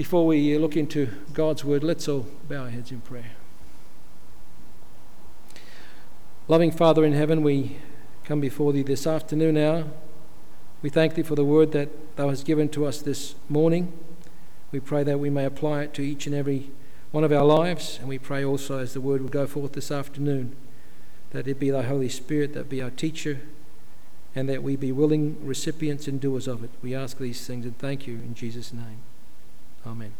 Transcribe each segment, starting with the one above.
Before we look into God's word, let's all bow our heads in prayer. Loving Father in heaven, we come before thee this afternoon now. We thank thee for the word that thou hast given to us this morning. We pray that we may apply it to each and every one of our lives, and we pray also as the word will go forth this afternoon that it be thy Holy Spirit that be our teacher, and that we be willing recipients and doers of it. We ask these things and thank you in Jesus' name. Amen.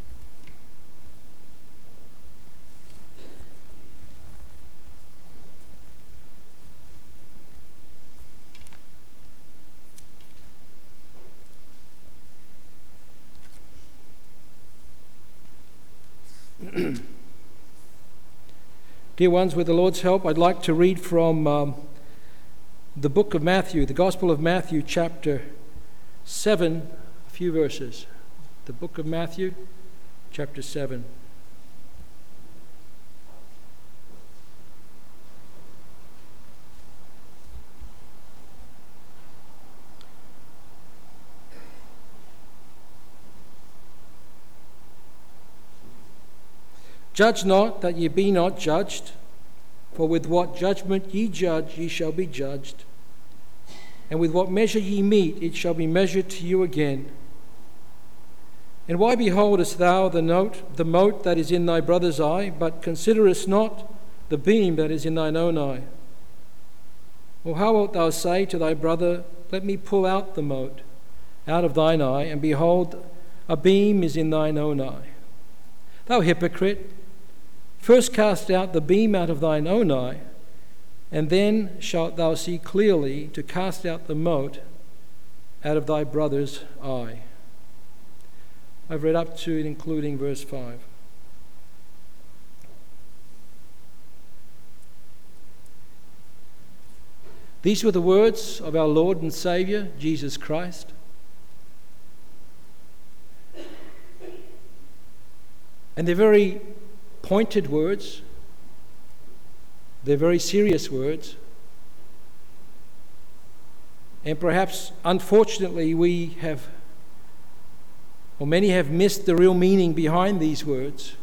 Dear ones, with the Lord's help, I'd like to read from um, the book of Matthew, the Gospel of Matthew, chapter 7, a few verses the book of Matthew, chapter 7. Judge not that ye be not judged, for with what judgment ye judge, ye shall be judged. And with what measure ye meet, it shall be measured to you again. And why beholdest thou the note, the mote that is in thy brother's eye, but considerest not the beam that is in thine own eye? Or how wilt thou say to thy brother, Let me pull out the mote out of thine eye, and behold, a beam is in thine own eye? Thou hypocrite, first cast out the beam out of thine own eye, and then shalt thou see clearly to cast out the mote out of thy brother's eye. I've read up to and including verse 5. These were the words of our Lord and Saviour, Jesus Christ. And they're very pointed words, they're very serious words. And perhaps, unfortunately, we have or many have missed the real meaning behind these words.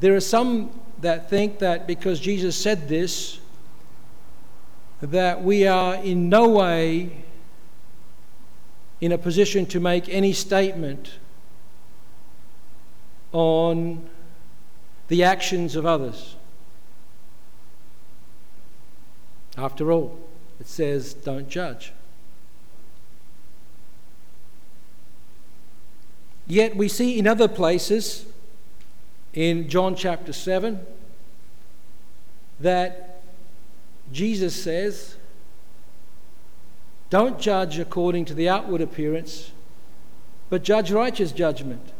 There are some that think that because Jesus said this, that we are in no way in a position to make any statement on the actions of others. After all, it says, don't judge. Yet we see in other places, in John chapter 7, that Jesus says, Don't judge according to the outward appearance, but judge righteous judgment.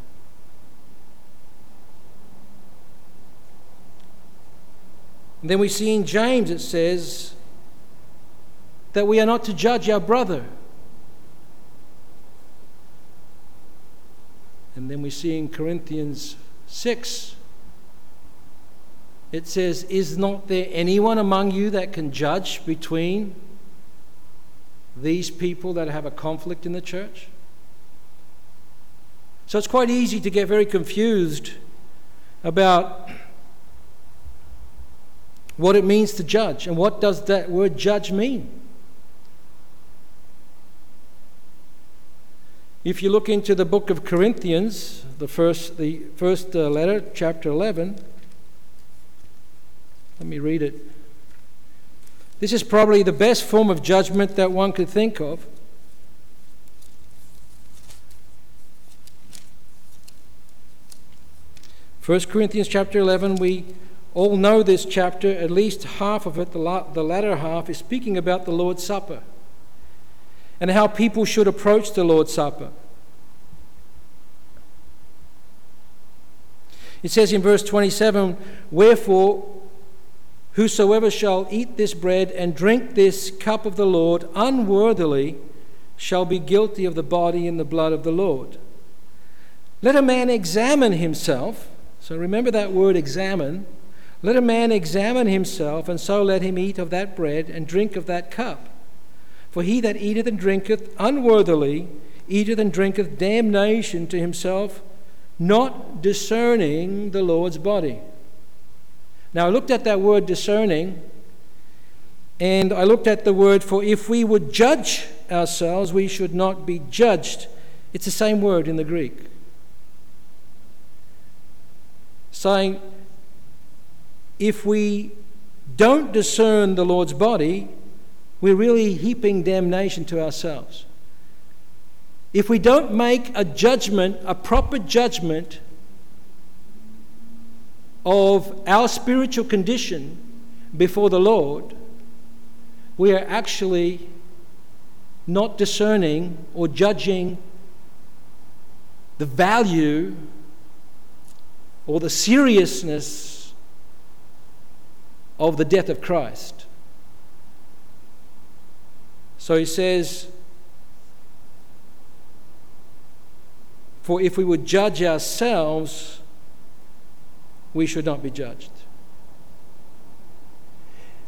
And then we see in James it says that we are not to judge our brother. Then we see in Corinthians 6, it says, Is not there anyone among you that can judge between these people that have a conflict in the church? So it's quite easy to get very confused about what it means to judge and what does that word judge mean? If you look into the book of Corinthians, the first, the first uh, letter, chapter 11, let me read it. This is probably the best form of judgment that one could think of. First Corinthians chapter 11, we all know this chapter, at least half of it, the, la- the latter half, is speaking about the Lord's Supper and how people should approach the Lord's Supper. It says in verse 27 Wherefore, whosoever shall eat this bread and drink this cup of the Lord unworthily shall be guilty of the body and the blood of the Lord. Let a man examine himself. So remember that word examine. Let a man examine himself, and so let him eat of that bread and drink of that cup. For he that eateth and drinketh unworthily eateth and drinketh damnation to himself, not discerning the Lord's body. Now, I looked at that word discerning, and I looked at the word for if we would judge ourselves, we should not be judged. It's the same word in the Greek. Saying, if we don't discern the Lord's body, we're really heaping damnation to ourselves. If we don't make a judgment, a proper judgment of our spiritual condition before the Lord, we are actually not discerning or judging the value or the seriousness of the death of Christ. So he says, For if we would judge ourselves, we should not be judged.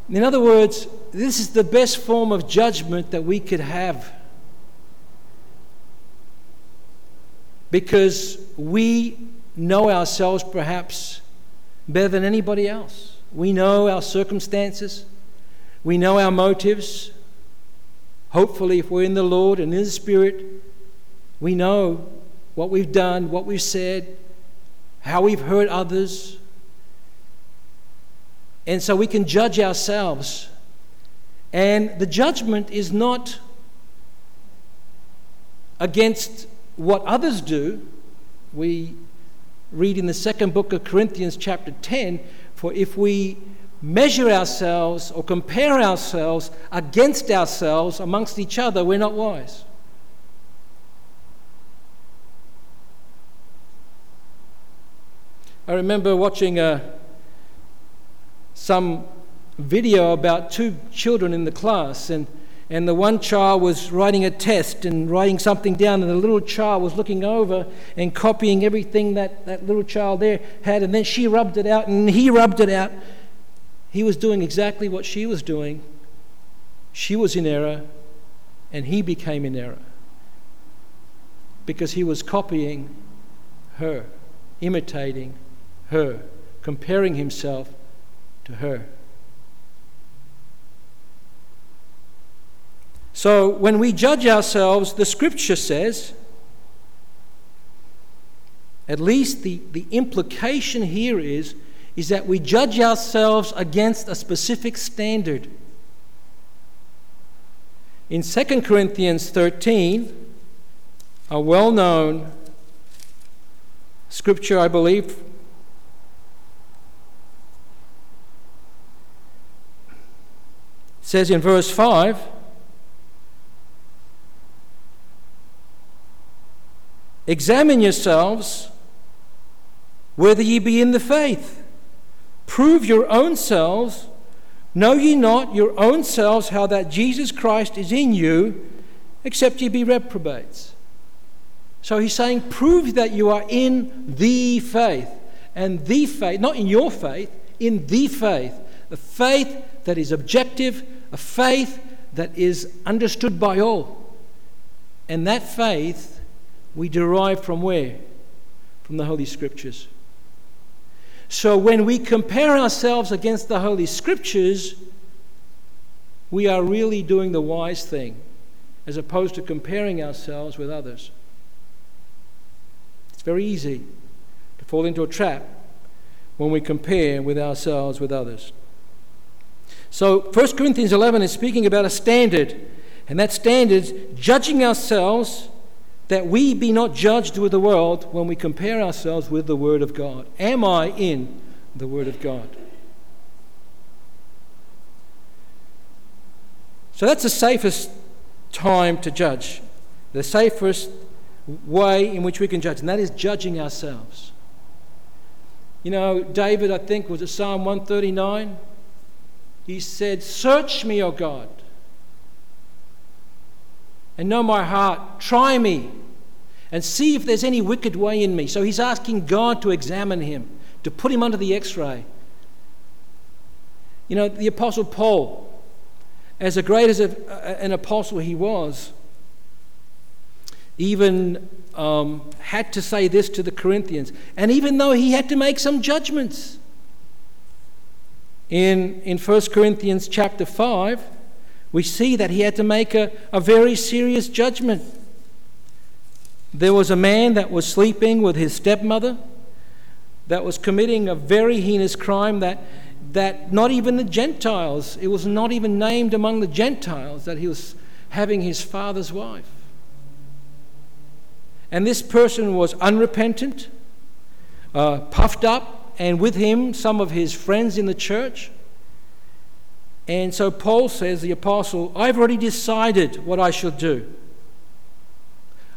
In other words, this is the best form of judgment that we could have. Because we know ourselves perhaps better than anybody else. We know our circumstances, we know our motives. Hopefully, if we're in the Lord and in the Spirit, we know what we've done, what we've said, how we've hurt others. And so we can judge ourselves. And the judgment is not against what others do. We read in the second book of Corinthians, chapter 10 for if we measure ourselves or compare ourselves against ourselves amongst each other, we're not wise. I remember watching a, uh, some video about two children in the class, and, and the one child was writing a test and writing something down, and the little child was looking over and copying everything that that little child there had, and then she rubbed it out, and he rubbed it out. He was doing exactly what she was doing. She was in error, and he became in error because he was copying her, imitating her, comparing himself to her. So when we judge ourselves, the scripture says, at least the, the implication here is, is that we judge ourselves against a specific standard. In 2 Corinthians 13, a well known scripture, I believe, says in verse 5 Examine yourselves whether ye be in the faith. Prove your own selves. Know ye not your own selves how that Jesus Christ is in you, except ye be reprobates? So he's saying, prove that you are in the faith. And the faith, not in your faith, in the faith. The faith that is objective, a faith that is understood by all. And that faith we derive from where? From the Holy Scriptures. So when we compare ourselves against the Holy Scriptures, we are really doing the wise thing as opposed to comparing ourselves with others. It's very easy to fall into a trap when we compare with ourselves with others. So 1 Corinthians 11 is speaking about a standard, and that standard is judging ourselves that we be not judged with the world when we compare ourselves with the Word of God. Am I in the Word of God? So that's the safest time to judge, the safest way in which we can judge, and that is judging ourselves. You know, David, I think, was it Psalm 139? He said, Search me, O God, and know my heart. Try me and see if there's any wicked way in me. So he's asking God to examine him, to put him under the x ray. You know, the Apostle Paul, as great as a, an apostle he was, even um, had to say this to the Corinthians, and even though he had to make some judgments. In, in 1 Corinthians chapter 5, we see that he had to make a, a very serious judgment. There was a man that was sleeping with his stepmother, that was committing a very heinous crime that, that not even the Gentiles, it was not even named among the Gentiles that he was having his father's wife. And this person was unrepentant, uh, puffed up, and with him some of his friends in the church. And so Paul says, the apostle, I've already decided what I should do.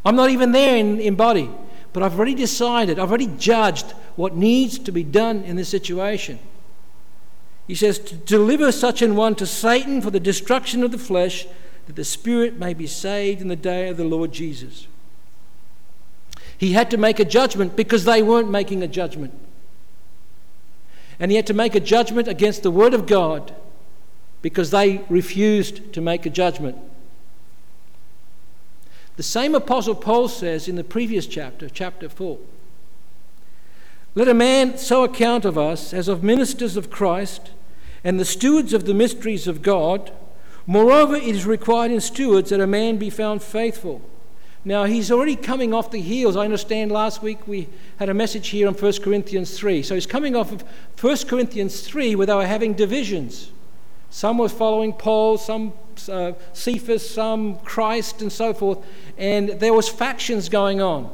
I'm not even there in, in body, but I've already decided, I've already judged what needs to be done in this situation. He says, To deliver such an one to Satan for the destruction of the flesh, that the spirit may be saved in the day of the Lord Jesus. He had to make a judgment because they weren't making a judgment. And he had to make a judgment against the Word of God because they refused to make a judgment. The same Apostle Paul says in the previous chapter, chapter 4 Let a man so account of us as of ministers of Christ and the stewards of the mysteries of God. Moreover, it is required in stewards that a man be found faithful. Now, he's already coming off the heels. I understand last week we had a message here on 1 Corinthians 3. So he's coming off of 1 Corinthians 3 where they were having divisions. Some were following Paul, some uh, Cephas, some Christ, and so forth. And there was factions going on.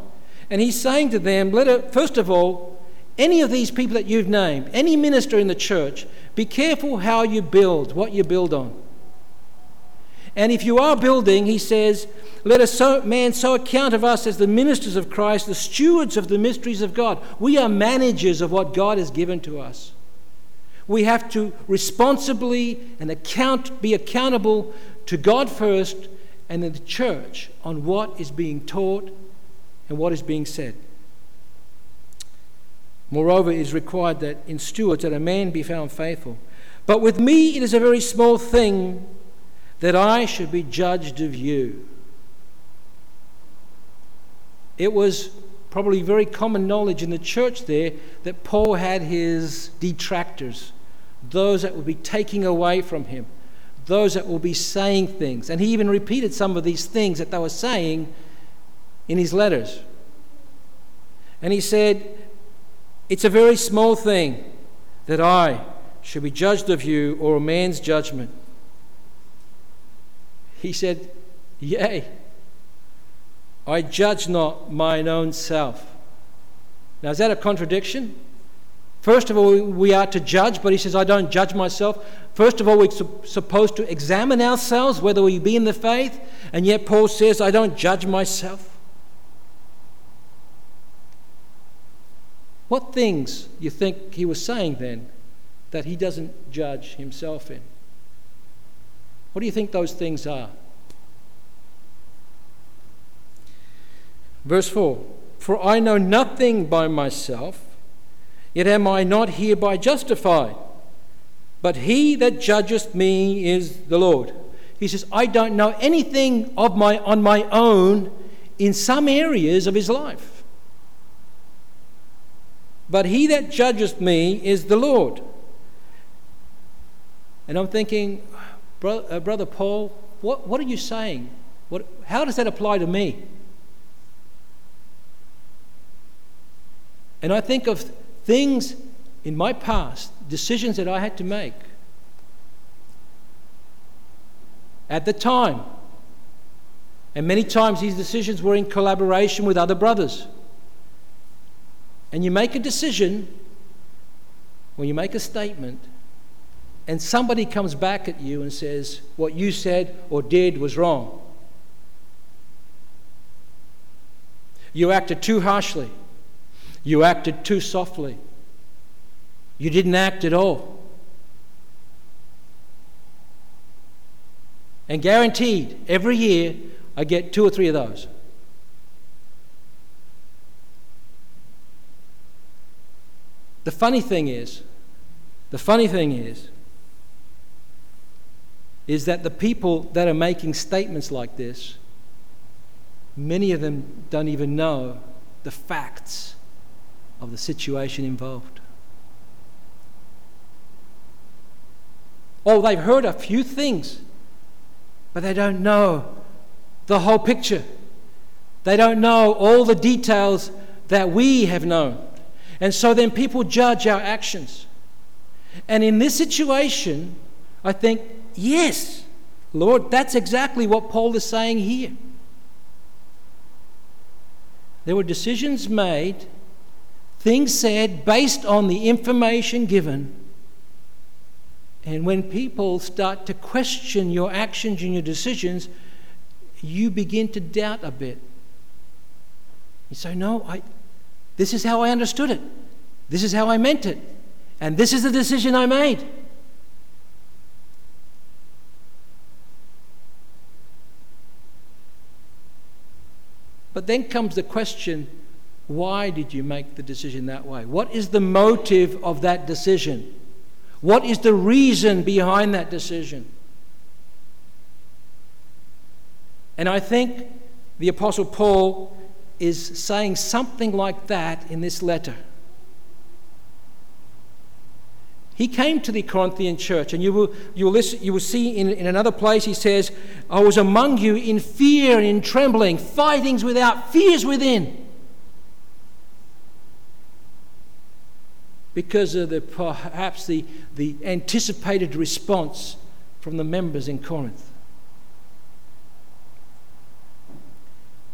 And he's saying to them, let it, first of all, any of these people that you've named, any minister in the church, be careful how you build, what you build on. And if you are building, he says, let a so, man so account of us as the ministers of Christ, the stewards of the mysteries of God. We are managers of what God has given to us. We have to responsibly and account, be accountable to God first and then the church on what is being taught and what is being said. Moreover, it is required that in stewards that a man be found faithful. But with me it is a very small thing that I should be judged of you. It was probably very common knowledge in the church there that Paul had his detractors, those that will be taking away from him, those that will be saying things. And he even repeated some of these things that they were saying in his letters. And he said, It's a very small thing that I should be judged of you or a man's judgment. He said, Yea I judge not mine own self. Now, is that a contradiction? First of all, we are to judge, but he says, I don't judge myself. First of all, we're supposed to examine ourselves, whether we be in the faith, and yet Paul says, I don't judge myself. What things you think he was saying then that he doesn't judge himself in? What do you think those things are? Verse 4 For I know nothing by myself, yet am I not hereby justified. But he that judgeth me is the Lord. He says, I don't know anything of my, on my own in some areas of his life. But he that judgeth me is the Lord. And I'm thinking, Brother, uh, Brother Paul, what, what are you saying? What, how does that apply to me? And I think of things in my past, decisions that I had to make at the time. And many times these decisions were in collaboration with other brothers. And you make a decision, or you make a statement, and somebody comes back at you and says, What you said or did was wrong. You acted too harshly. You acted too softly. You didn't act at all. And guaranteed, every year I get two or three of those. The funny thing is, the funny thing is, is that the people that are making statements like this Many of them don't even know the facts of the situation involved. Oh, they've heard a few things, but they don't know the whole picture. They don't know all the details that we have known. And so then people judge our actions. And in this situation, I think, yes, Lord, that's exactly what Paul is saying here. There were decisions made, things said based on the information given. And when people start to question your actions and your decisions, you begin to doubt a bit. You say, No, I, this is how I understood it. This is how I meant it. And this is the decision I made. But then comes the question why did you make the decision that way? What is the motive of that decision? What is the reason behind that decision? And I think the Apostle Paul is saying something like that in this letter. He came to the Corinthian church, and you will, you will, listen, you will see in, in another place, he says, I was among you in fear and in trembling, fightings without, fears within. Because of the perhaps the, the anticipated response from the members in Corinth.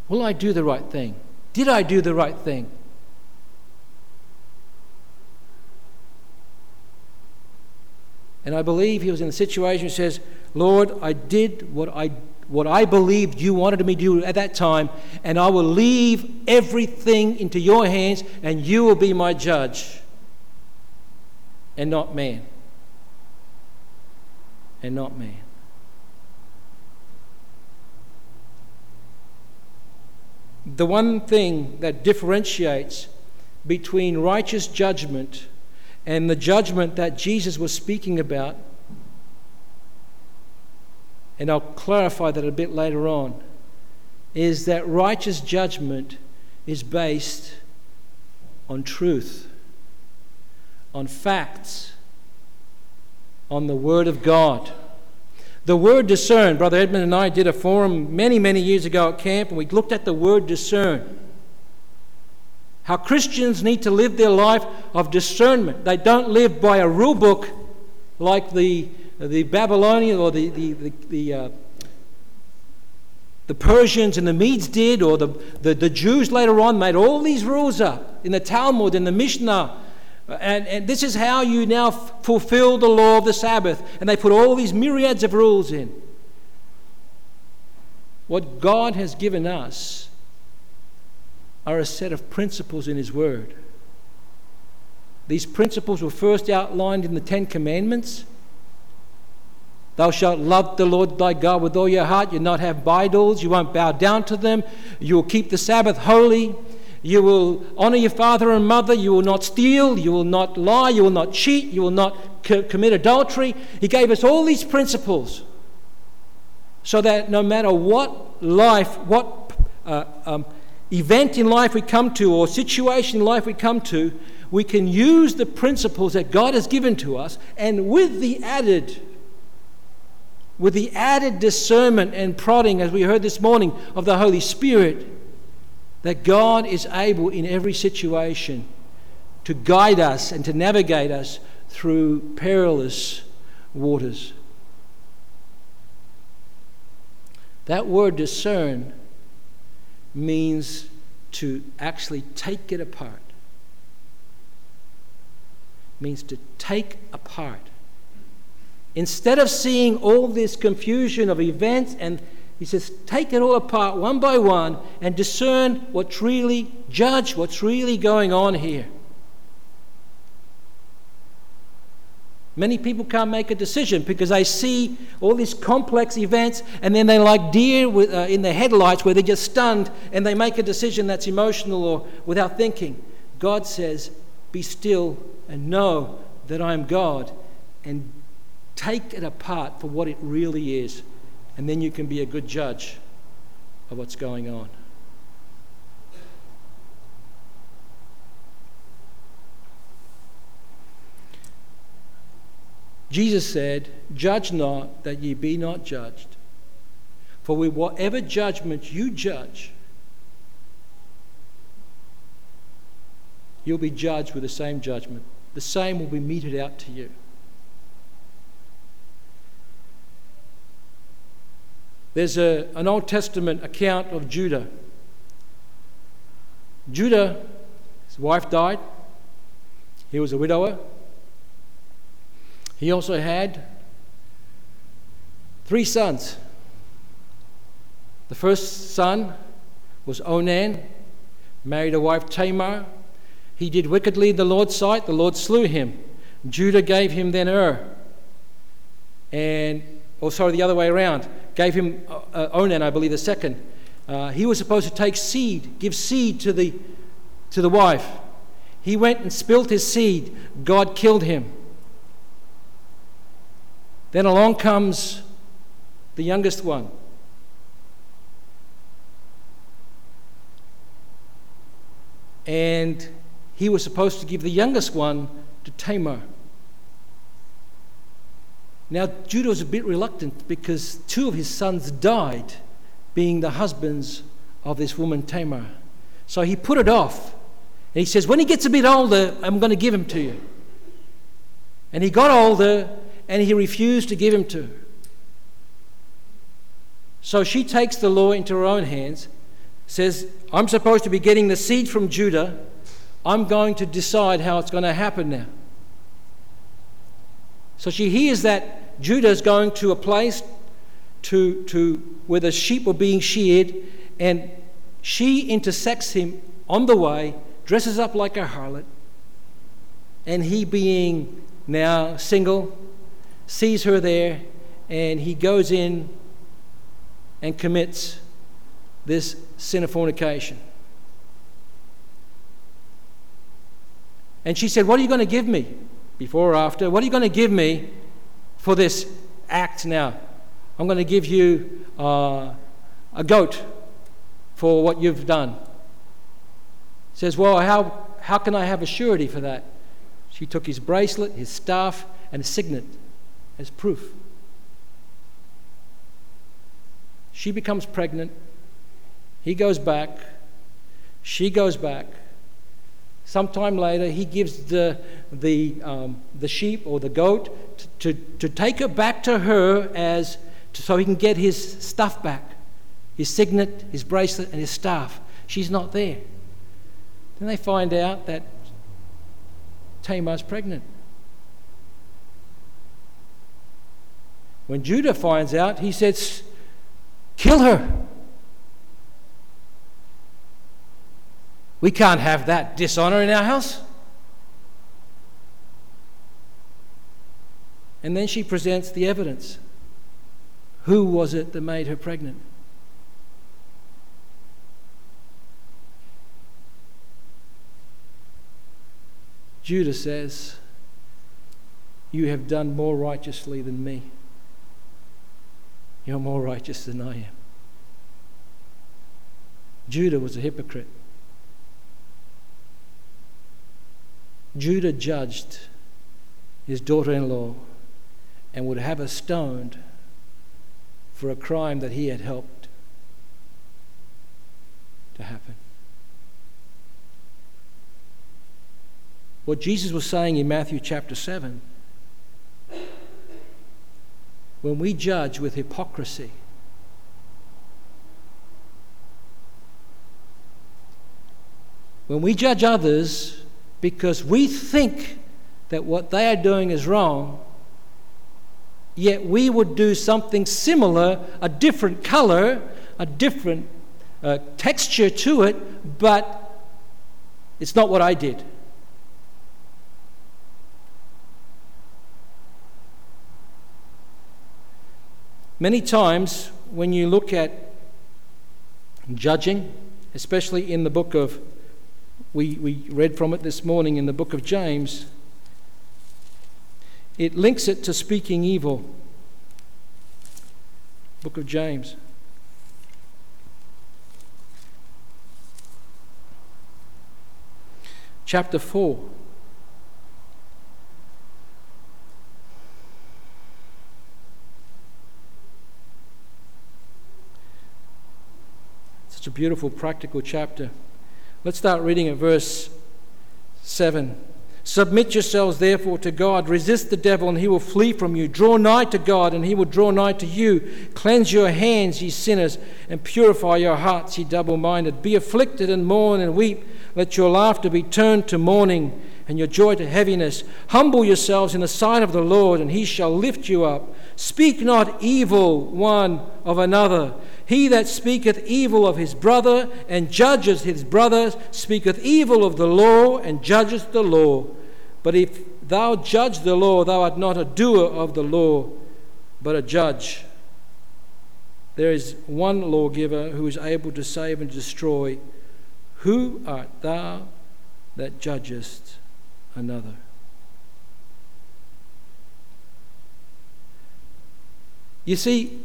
Will I do the right thing? Did I do the right thing? And I believe he was in a situation who says, Lord, I did what I, what I believed you wanted me to do at that time, and I will leave everything into your hands, and you will be my judge, and not man. And not man. The one thing that differentiates between righteous judgment and the judgment that Jesus was speaking about, and I'll clarify that a bit later on, is that righteous judgment is based on truth, on facts, on the Word of God. The word discern, Brother Edmund and I did a forum many, many years ago at camp, and we looked at the word discern. How Christians need to live their life of discernment. They don't live by a rule book like the, the Babylonian or the, the, the, the, uh, the Persians and the Medes did, or the, the, the Jews later on made all these rules up in the Talmud and the Mishnah. And, and this is how you now f- fulfill the law of the Sabbath. And they put all these myriads of rules in. What God has given us are a set of principles in His Word. These principles were first outlined in the Ten Commandments. Thou shalt love the Lord thy God with all your heart. You'll not have idols. You won't bow down to them. You will keep the Sabbath holy. You will honor your father and mother. You will not steal. You will not lie. You will not cheat. You will not co- commit adultery. He gave us all these principles so that no matter what life, what uh, um, event in life we come to or situation in life we come to, we can use the principles that God has given to us and with the added with the added discernment and prodding as we heard this morning of the Holy Spirit that God is able in every situation to guide us and to navigate us through perilous waters. That word discern means to actually take it apart. Means to take apart. Instead of seeing all this confusion of events, and he says, take it all apart one by one and discern what's really, judge what's really going on here. Many people can't make a decision because they see all these complex events and then they're like deer with, uh, in the headlights where they're just stunned and they make a decision that's emotional or without thinking. God says, Be still and know that I am God and take it apart for what it really is and then you can be a good judge of what's going on. Jesus said, Judge not, that ye be not judged. For with whatever judgment you judge, you'll be judged with the same judgment. The same will be meted out to you. There's a, an Old Testament account of Judah. Judah, his wife died. He was a widower. He also had three sons. The first son was Onan, married a wife Tamar. He did wickedly in the Lord's sight. The Lord slew him. Judah gave him then Ur. And, or oh, sorry, the other way around. Gave him uh, uh, Onan, I believe, the second. Uh, he was supposed to take seed, give seed to the, to the wife. He went and spilt his seed. God killed him. Then along comes the youngest one. And he was supposed to give the youngest one to Tamar. Now, Judah was a bit reluctant because two of his sons died, being the husbands of this woman Tamar. So he put it off. And he says, When he gets a bit older, I'm going to give him to you. And he got older and he refused to give him to her. So she takes the law into her own hands, says, I'm supposed to be getting the seed from Judah. I'm going to decide how it's going to happen now. So she hears that Judah is going to a place to, to, where the sheep were being sheared, and she intersects him on the way, dresses up like a harlot, and he being now single, sees her there, and he goes in and commits this sin of fornication. And she said, What are you going to give me? Before or after? What are you going to give me for this act now? I'm going to give you uh, a goat for what you've done. Says, Well, how, how can I have a surety for that? She took his bracelet, his staff, and signet as proof. She becomes pregnant. He goes back. She goes back. Sometime later, he gives the, the, um, the sheep or the goat to, to, to take her back to her as, to, so he can get his stuff back his signet, his bracelet, and his staff. She's not there. Then they find out that Tamar's pregnant. When Judah finds out, he says, Kill her. We can't have that dishonor in our house. And then she presents the evidence. Who was it that made her pregnant? Judah says, You have done more righteously than me. You're more righteous than I am. Judah was a hypocrite. Judah judged his daughter in law and would have her stoned for a crime that he had helped to happen. What Jesus was saying in Matthew chapter 7 when we judge with hypocrisy, when we judge others because we think that what they are doing is wrong, yet we would do something similar, a different color, a different uh, texture to it, but it's not what I did. Many times, when you look at judging, especially in the book of, we, we read from it this morning in the book of James, it links it to speaking evil. Book of James. Chapter 4. Such a beautiful, practical chapter. Let's start reading at verse 7. Submit yourselves therefore to God. Resist the devil, and he will flee from you. Draw nigh to God, and he will draw nigh to you. Cleanse your hands, ye sinners, and purify your hearts, ye double minded. Be afflicted and mourn and weep. Let your laughter be turned to mourning, and your joy to heaviness. Humble yourselves in the sight of the Lord, and he shall lift you up. Speak not evil one of another. He that speaketh evil of his brother and judges his brother speaketh evil of the law and judgeth the law. But if thou judge the law, thou art not a doer of the law, but a judge. There is one lawgiver who is able to save and destroy. Who art thou that judgest another? You see,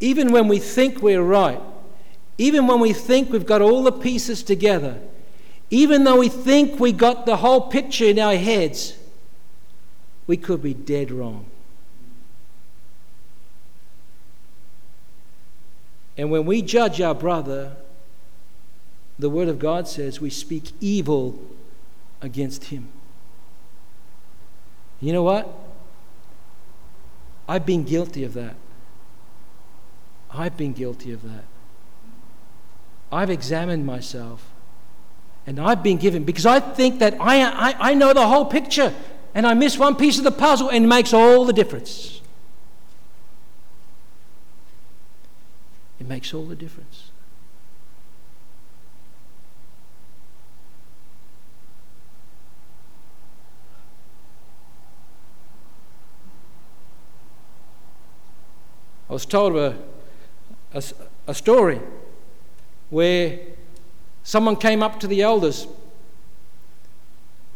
even when we think we're right, even when we think we've got all the pieces together, even though we think we got the whole picture in our heads, we could be dead wrong. And when we judge our brother, the Word of God says we speak evil against him. You know what? I've been guilty of that. I've been guilty of that. I've examined myself and I've been given because I think that I, I, I know the whole picture and I miss one piece of the puzzle and it makes all the difference. It makes all the difference. Was told a a, a story where someone came up to the elders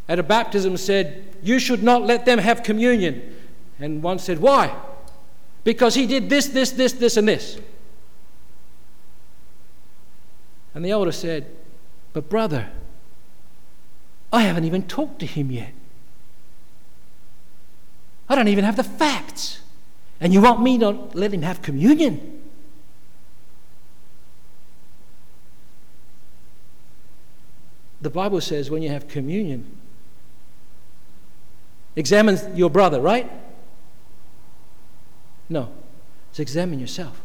at a baptism and said, You should not let them have communion. And one said, Why? Because he did this, this, this, this, and this. And the elder said, But brother, I haven't even talked to him yet. I don't even have the facts. And you want me to let him have communion? the Bible says when you have communion, examine your brother, right? No, it's examine yourself.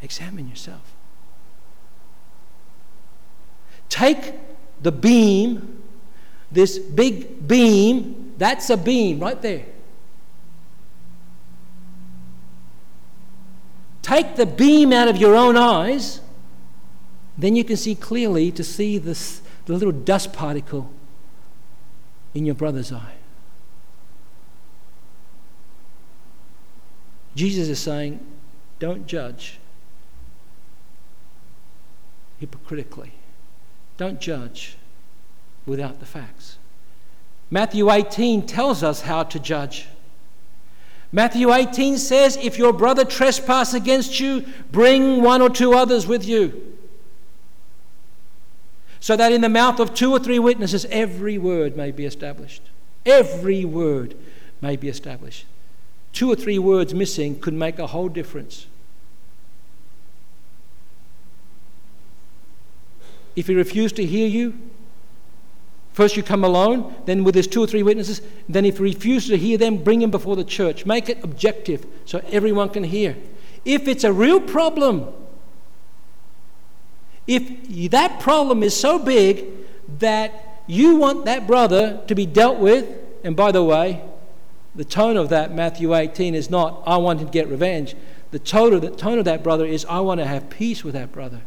Examine yourself. Take the beam, this big beam, that's a beam right there. Take the beam out of your own eyes then you can see clearly to see this, the little dust particle in your brother's eye. Jesus is saying, don't judge hypocritically. Don't judge without the facts. Matthew 18 tells us how to judge. Matthew 18 says, If your brother trespass against you, bring one or two others with you so that in the mouth of two or three witnesses every word may be established. Every word may be established. Two or three words missing could make a whole difference. If he refused to hear you, first you come alone, then with his two or three witnesses, then if he refuses to hear them, bring him before the church. Make it objective so everyone can hear. If it's a real problem, if that problem is so big that you want that brother to be dealt with, and by the way, the tone of that Matthew 18 is not, I want to get revenge. The tone of, the tone of that brother is, I want to have peace with that brother.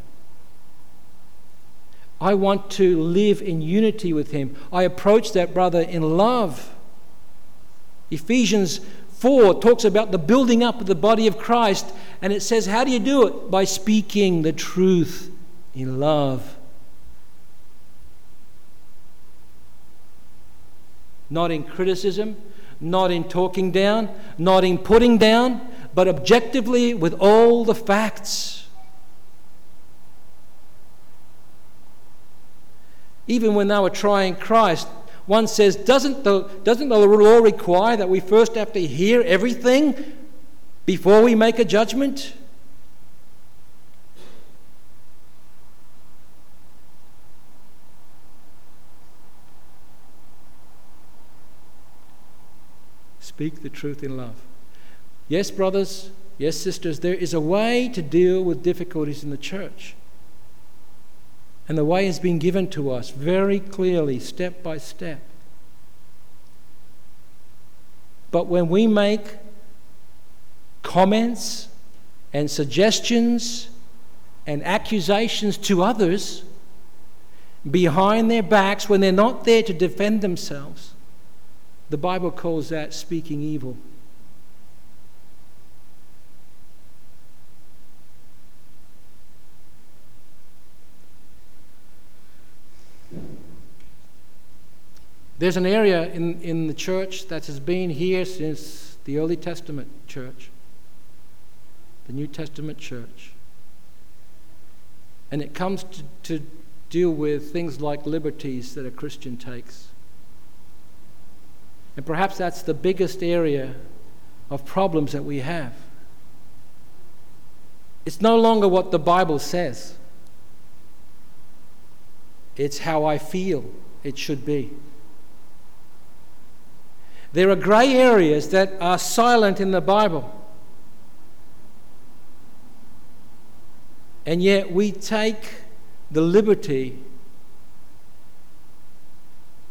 I want to live in unity with him. I approach that brother in love. Ephesians 4 talks about the building up of the body of Christ, and it says, How do you do it? By speaking the truth in love. Not in criticism, not in talking down, not in putting down, but objectively with all the facts. Even when they were trying Christ, one says, doesn't the, doesn't the law require that we first have to hear everything before we make a judgment? Speak the truth in love. Yes, brothers, yes, sisters, there is a way to deal with difficulties in the church. And the way has been given to us very clearly, step by step. But when we make comments and suggestions and accusations to others behind their backs when they're not there to defend themselves, the Bible calls that speaking evil. There's an area in, in the church that has been here since the early Testament church, the New Testament church. And it comes to, to deal with things like liberties that a Christian takes. And perhaps that's the biggest area of problems that we have. It's no longer what the Bible says, it's how I feel it should be. There are grey areas that are silent in the Bible. And yet we take the liberty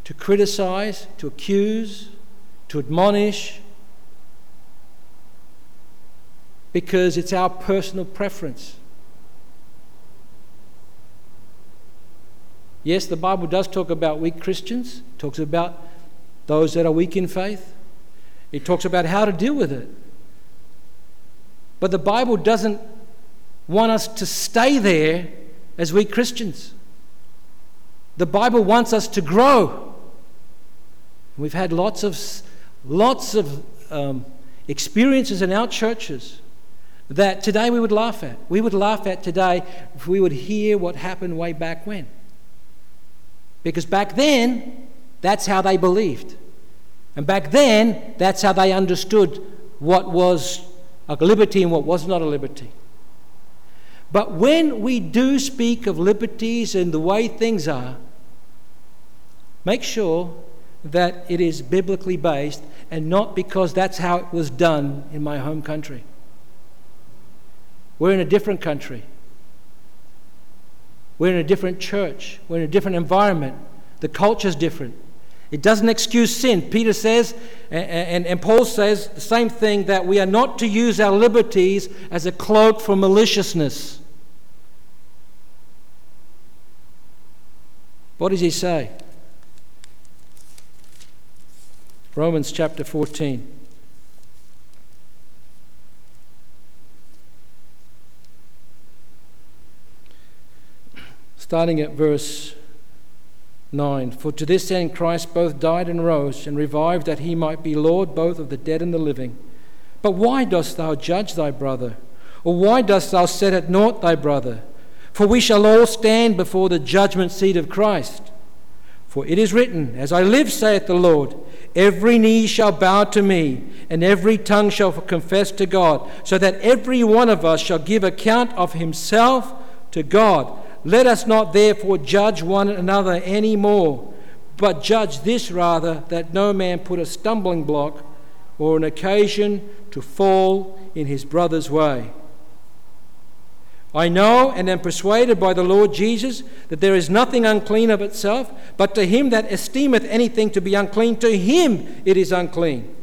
to criticize, to accuse, to admonish, because it's our personal preference. Yes, the Bible does talk about weak Christians, talks about those that are weak in faith. It talks about how to deal with it. But the Bible doesn't want us to stay there as weak Christians. The Bible wants us to grow. We've had lots of, lots of um, experiences in our churches that today we would laugh at. We would laugh at today if we would hear what happened way back when. Because back then, that's how they believed. And back then, that's how they understood what was a liberty and what was not a liberty. But when we do speak of liberties and the way things are, make sure that it is biblically based and not because that's how it was done in my home country. We're in a different country. We're in a different church. We're in a different environment. The culture's different. It doesn't excuse sin. Peter says, and, and, and, Paul says the same thing that we are not to use our liberties as a cloak for maliciousness. What does he say? Romans chapter 14. Starting at verse 9 For to this end Christ both died and rose, and revived that he might be Lord both of the dead and the living. But why dost thou judge thy brother? Or why dost thou set at naught thy brother? For we shall all stand before the judgment seat of Christ. For it is written, As I live, saith the Lord, every knee shall bow to me, and every tongue shall confess to God, so that every one of us shall give account of himself to God. Let us not therefore judge one another any more, but judge this rather, that no man put a stumbling block or an occasion to fall in his brother's way. I know and am persuaded by the Lord Jesus that there is nothing unclean of itself, but to him that esteemeth anything to be unclean, to him it is unclean.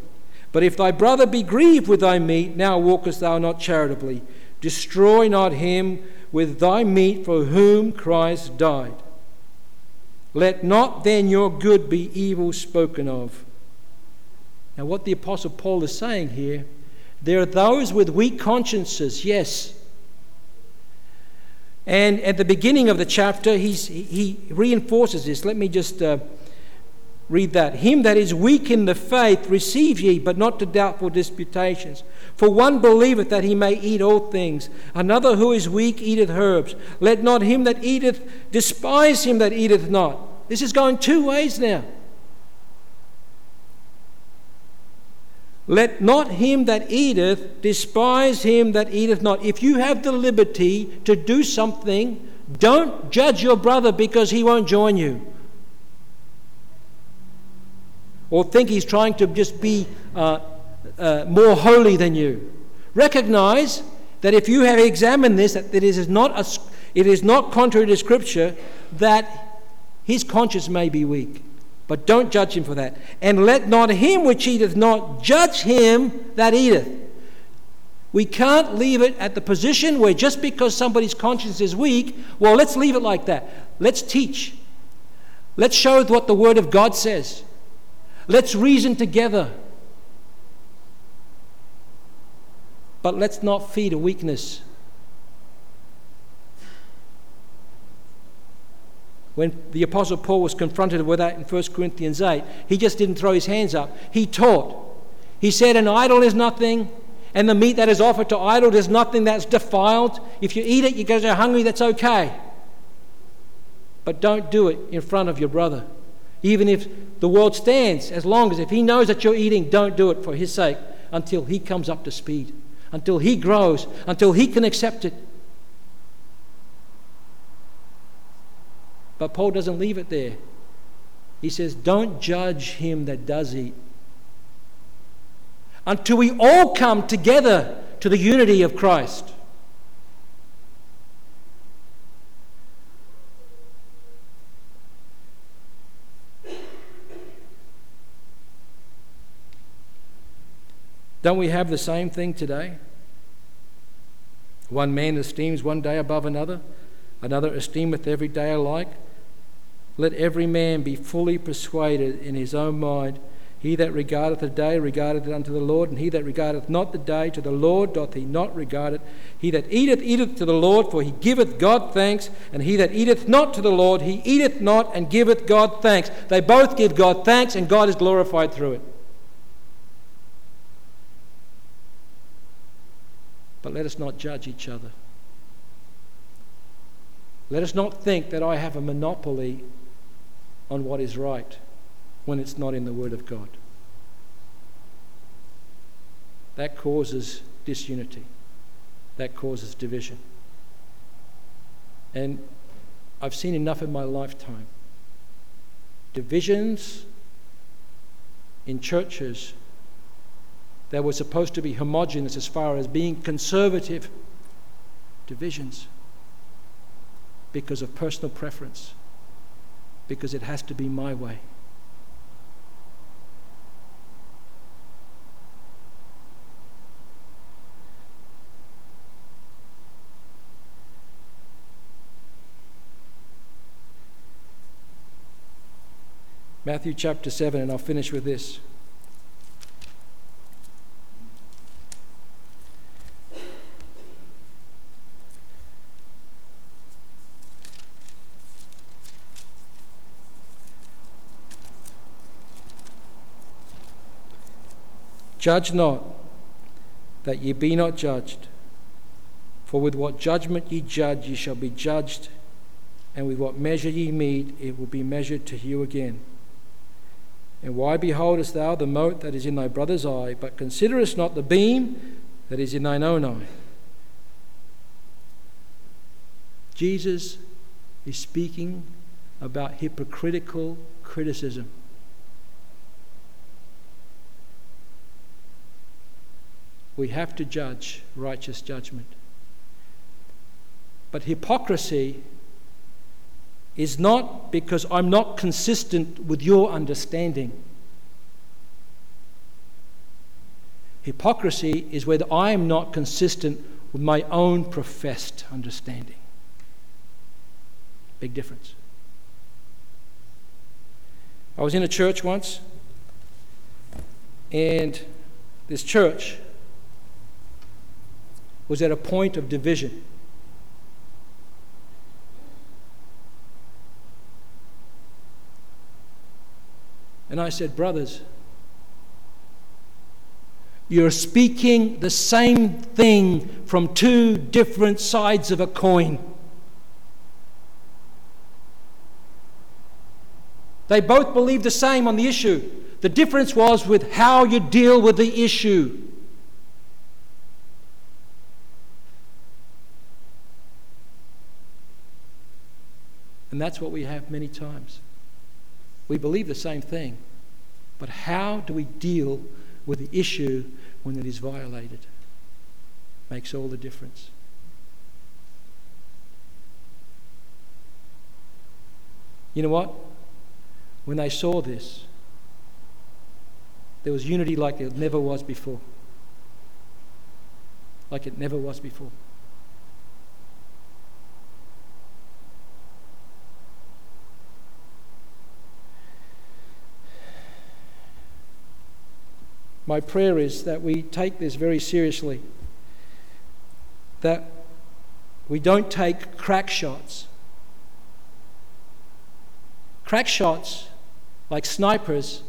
But if thy brother be grieved with thy meat, now walkest thou not charitably. Destroy not him with thy meat for whom Christ died. Let not then your good be evil spoken of. Now, what the Apostle Paul is saying here, there are those with weak consciences, yes. And at the beginning of the chapter, he's, he reinforces this. Let me just uh, read that. Him that is weak in the faith receive ye, but not to doubtful disputations. For one believeth that he may eat all things, another who is weak eateth herbs. Let not him that eateth despise him that eateth not. This is going two ways now. Let not him that eateth despise him that eateth not. If you have the liberty to do something, don't judge your brother because he won't join you. or think he's trying to just be uh, uh, more holy than you. Recognize that if you have examined this, that it is not, a, it is not contrary to Scripture, that his conscience may be weak. But don't judge him for that. And let not him which eateth not judge him that eateth. We can't leave it at the position where just because somebody's conscience is weak, well, let's leave it like that. Let's teach. Let's show what the Word of God says. Let's reason together. But let's not feed a weakness. When the Apostle Paul was confronted with that in 1 Corinthians 8, he just didn't throw his hands up. He taught. He said, An idol is nothing, and the meat that is offered to idols is nothing that's defiled. If you eat it, you go hungry, that's okay. But don't do it in front of your brother. Even if the world stands, as long as if he knows that you're eating, don't do it for his sake until he comes up to speed until he grows, until he can accept it. But Paul doesn't leave it there. He says, Don't judge him that does eat. Until we all come together to the unity of Christ. Don't we have the same thing today? One man esteems one day above another, another esteemeth every day alike. Let every man be fully persuaded in his own mind. He that regardeth the day regardeth it unto the Lord, and he that regardeth not the day to the Lord doth he not regard it. He that eateth, eateth to the Lord, for he giveth God thanks, and he that eateth not to the Lord, he eateth not and giveth God thanks. They both give God thanks, and God is glorified through it. But let us not judge each other. Let us not think that I have a monopoly on what is right when it's not in the Word of God. That causes disunity, that causes division. And I've seen enough in my lifetime. Divisions in churches that were supposed to be homogenous as far as being conservative divisions because of personal preference, because it has to be my way. Matthew chapter 7, and I'll finish with this. Judge not, that ye be not judged. For with what judgment ye judge, ye shall be judged, and with what measure ye mete, it will be measured to you again. And why beholdest thou the mote that is in thy brother's eye, but considerest not the beam that is in thine own eye? Jesus is speaking about hypocritical criticism. We have to judge righteous judgment. But hypocrisy is not because I'm not consistent with your understanding. Hypocrisy is whether I am not consistent with my own professed understanding. Big difference. I was in a church once, and this church was at a point of division. And I said, Brothers, you're speaking the same thing from two different sides of a coin. They both believe the same on the issue. The difference was with how you deal with the issue. And that's what we have many times. We believe the same thing, But how do we deal with the issue when it is violated? Makes all the difference. You know what? When they saw this, there was unity like it never was before. Like it never was before. My prayer is that we take this very seriously, that we don't take crack shots. Crack shots, like snipers,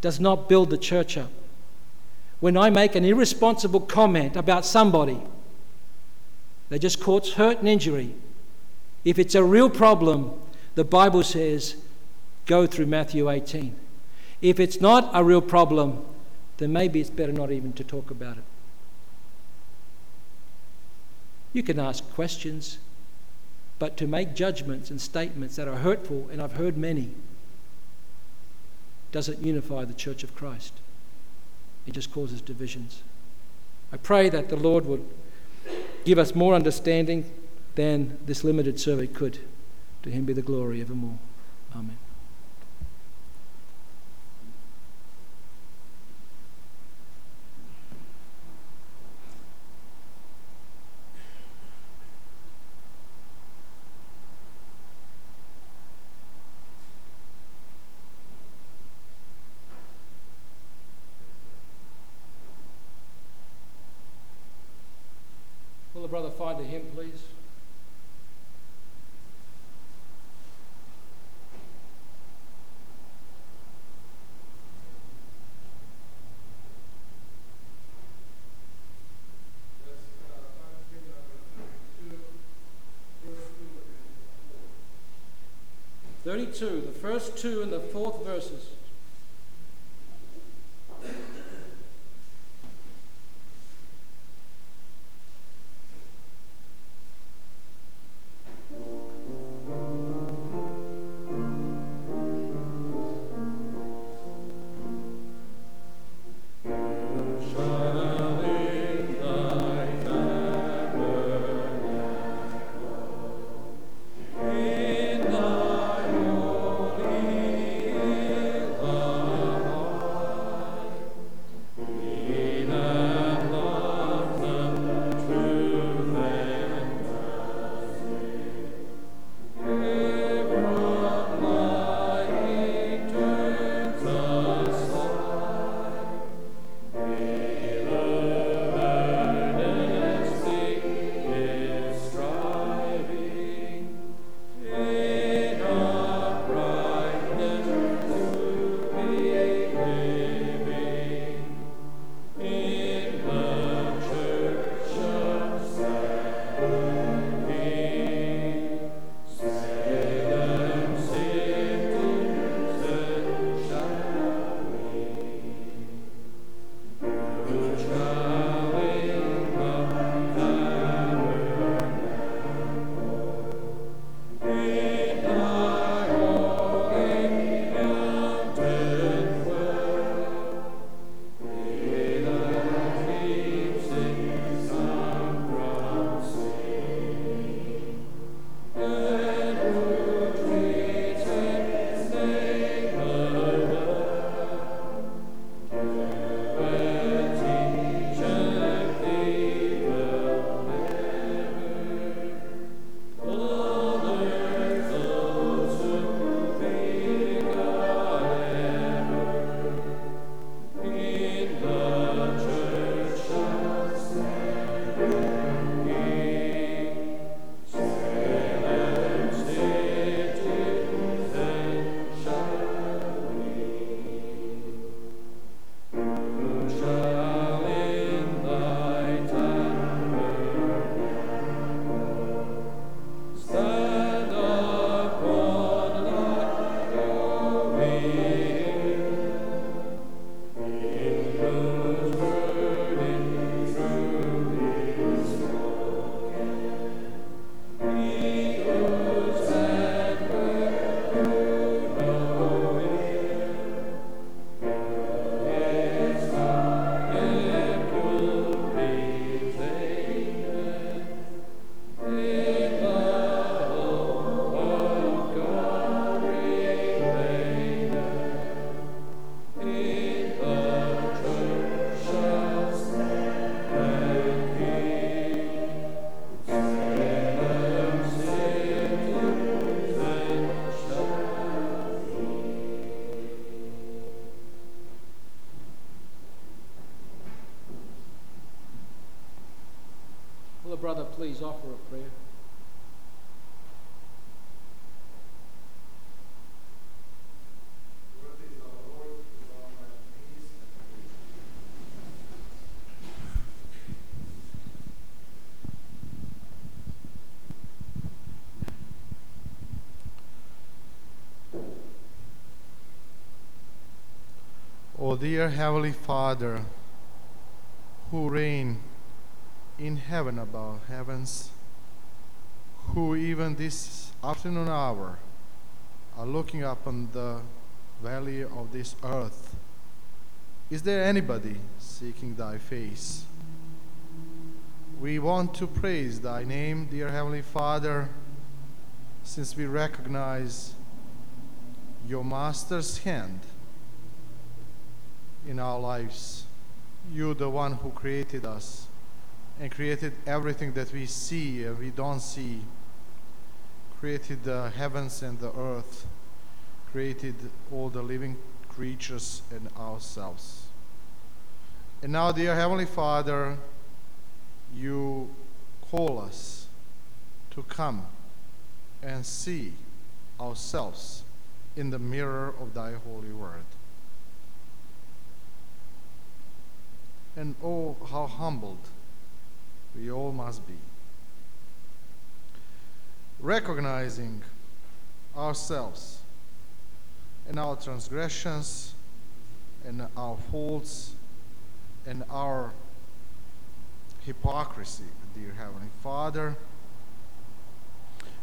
does not build the church up. When I make an irresponsible comment about somebody, they just cause hurt and injury. If it's a real problem, the Bible says, go through Matthew 18. If it's not a real problem, then maybe it's better not even to talk about it. You can ask questions, but to make judgments and statements that are hurtful, and I've heard many, doesn't unify the church of Christ. It just causes divisions. I pray that the Lord would give us more understanding than this limited survey could. To him be the glory evermore. Amen. brother find the hymn, please? Thirty-two, the first two and the fourth verses. Please offer a prayer. O dear Heavenly Father, who reign in heaven above heavens, who even this afternoon hour are looking upon the valley of this earth, is there anybody seeking thy face? We want to praise thy name, dear Heavenly Father, since we recognize your Master's hand in our lives. You, the one who created us and created everything that we see and we don't see, created the heavens and the earth, created all the living creatures and ourselves. And now, dear Heavenly Father, you call us to come and see ourselves in the mirror of thy holy word. And oh, how humbled we all must be. Recognizing ourselves and our transgressions and our faults and our hypocrisy, dear Heavenly Father,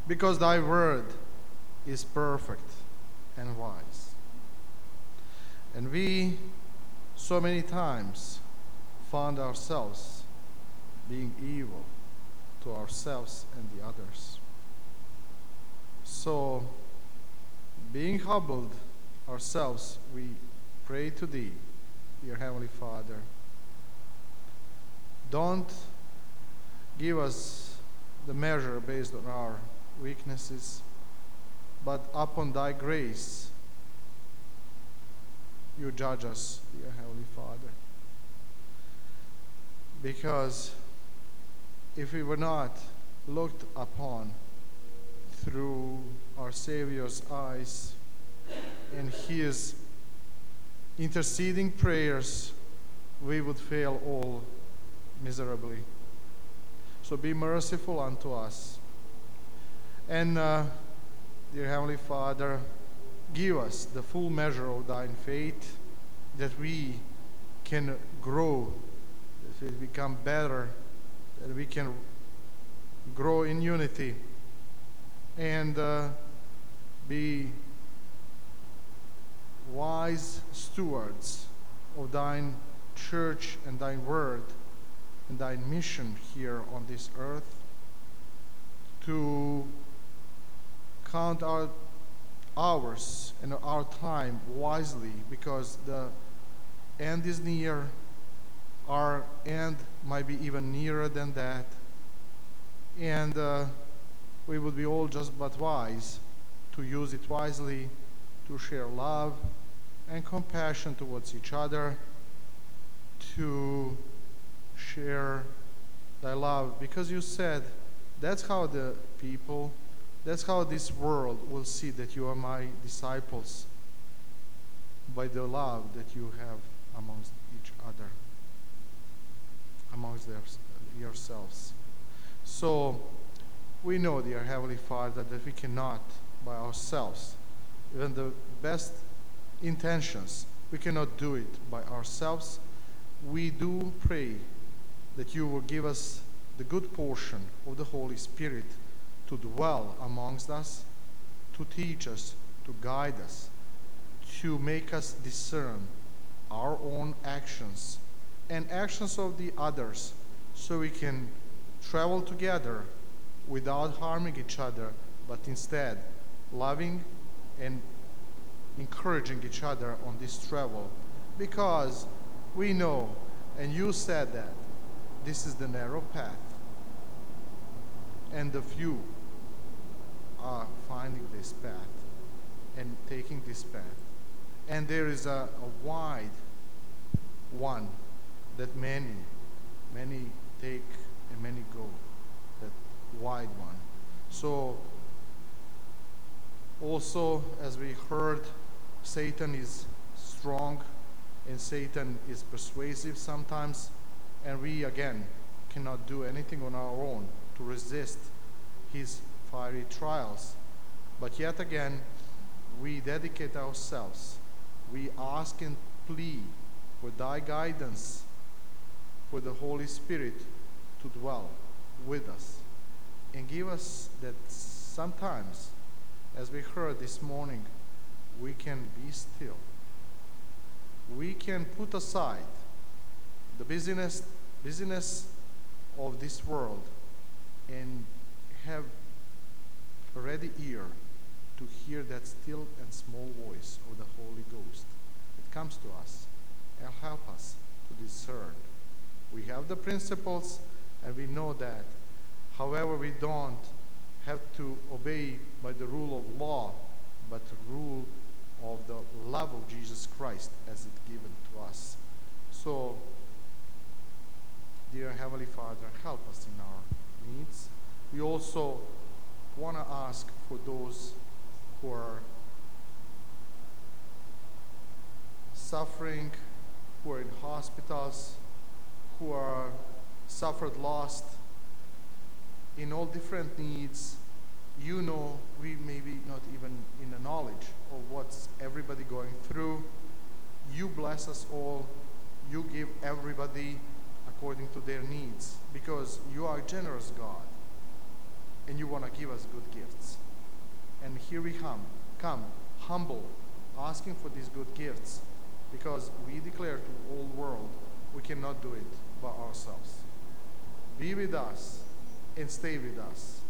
because Thy Word is perfect and wise. And we, so many times, found ourselves being evil to ourselves and the others. So, being humbled ourselves, we pray to Thee, dear Heavenly Father. Don't give us the measure based on our weaknesses, but upon Thy grace, you judge us, dear Heavenly Father. Because if we were not looked upon through our Savior's eyes and His interceding prayers, we would fail all miserably. So be merciful unto us. And, uh, dear Heavenly Father, give us the full measure of thine faith that we can grow so it become better, that we can grow in unity and uh, be wise stewards of thine church and thine word and thine mission here on this earth to count our hours and our time wisely because the end is near our end might be even nearer than that. And uh, we would be all just but wise to use it wisely, to share love and compassion towards each other, to share thy love. Because you said that's how the people, that's how this world will see that you are my disciples by the love that you have amongst each other yourselves. So we know, dear Heavenly Father, that we cannot by ourselves, even the best intentions, we cannot do it by ourselves. We do pray that you will give us the good portion of the Holy Spirit to dwell amongst us, to teach us, to guide us, to make us discern our own actions and actions of the others so we can travel together without harming each other, but instead loving and encouraging each other on this travel. Because we know, and you said that, this is the narrow path, and the few are finding this path and taking this path. And there is a, a wide one that many, many take and many go. That wide one. So, also, as we heard, Satan is strong and Satan is persuasive sometimes, and we again cannot do anything on our own to resist his fiery trials. But yet again, we dedicate ourselves. We ask and plead for thy guidance, for the Holy Spirit to dwell with us and give us that sometimes, as we heard this morning, we can be still. We can put aside the busyness, busyness of this world and have a ready ear to hear that still and small voice of the Holy Ghost that comes to us and help us to discern. We have the principles and we know that. However, we don't have to obey by the rule of law, but the rule of the love of Jesus Christ as it given to us. So, dear Heavenly Father, help us in our needs. We also want to ask for those who are suffering, who are in hospitals, who are suffered lost in all different needs. You know, we maybe not even in the knowledge of what's everybody going through. You bless us all. You give everybody according to their needs because you are generous God and you want to give us good gifts. And here we come, come, humble, asking for these good gifts because we declare to all world we cannot do it by ourselves. Be with us and stay with us,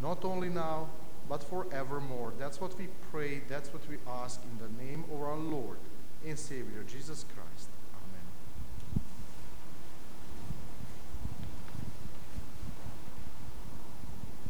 not only now, but forevermore. That's what we pray, that's what we ask in the name of our Lord and Savior, Jesus Christ.